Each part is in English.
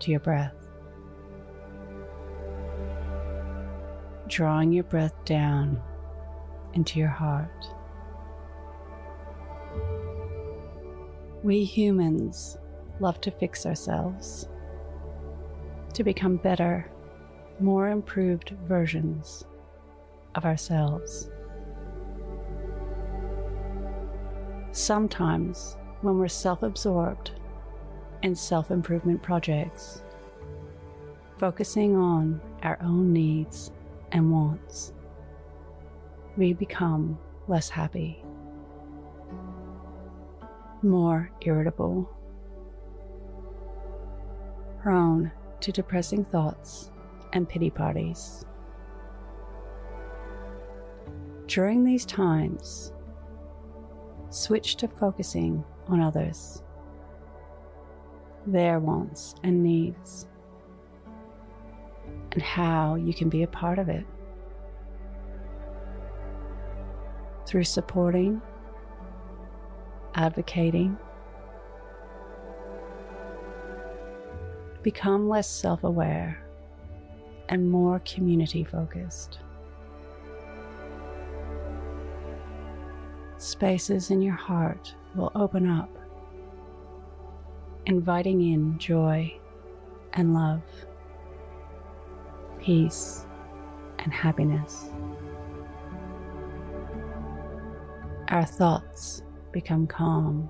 to your breath. Drawing your breath down into your heart. We humans love to fix ourselves, to become better, more improved versions of ourselves. Sometimes, when we're self absorbed in self improvement projects, focusing on our own needs and wants, we become less happy, more irritable, prone to depressing thoughts and pity parties. During these times, switch to focusing on others, their wants and needs, and how you can be a part of it. Through supporting, advocating, become less self aware and more community focused. spaces in your heart will open up, inviting in joy and love, peace and happiness. Our thoughts become calm,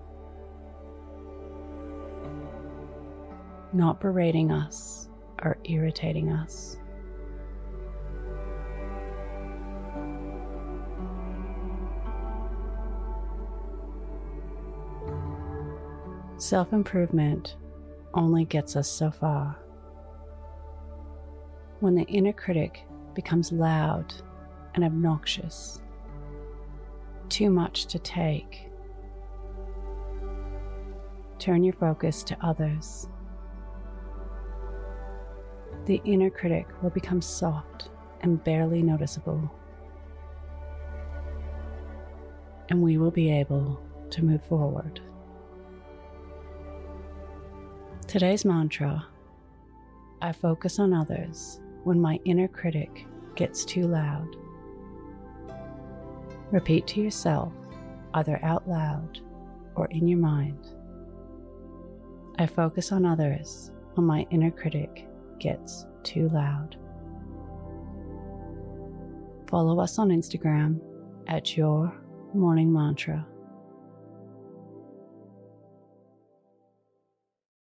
not berating us or irritating us. Self improvement only gets us so far. When the inner critic becomes loud and obnoxious, too much to take, turn your focus to others. The inner critic will become soft and barely noticeable, and we will be able to move forward. Today's mantra I focus on others when my inner critic gets too loud. Repeat to yourself, either out loud or in your mind. I focus on others when my inner critic gets too loud. Follow us on Instagram at Your Morning Mantra.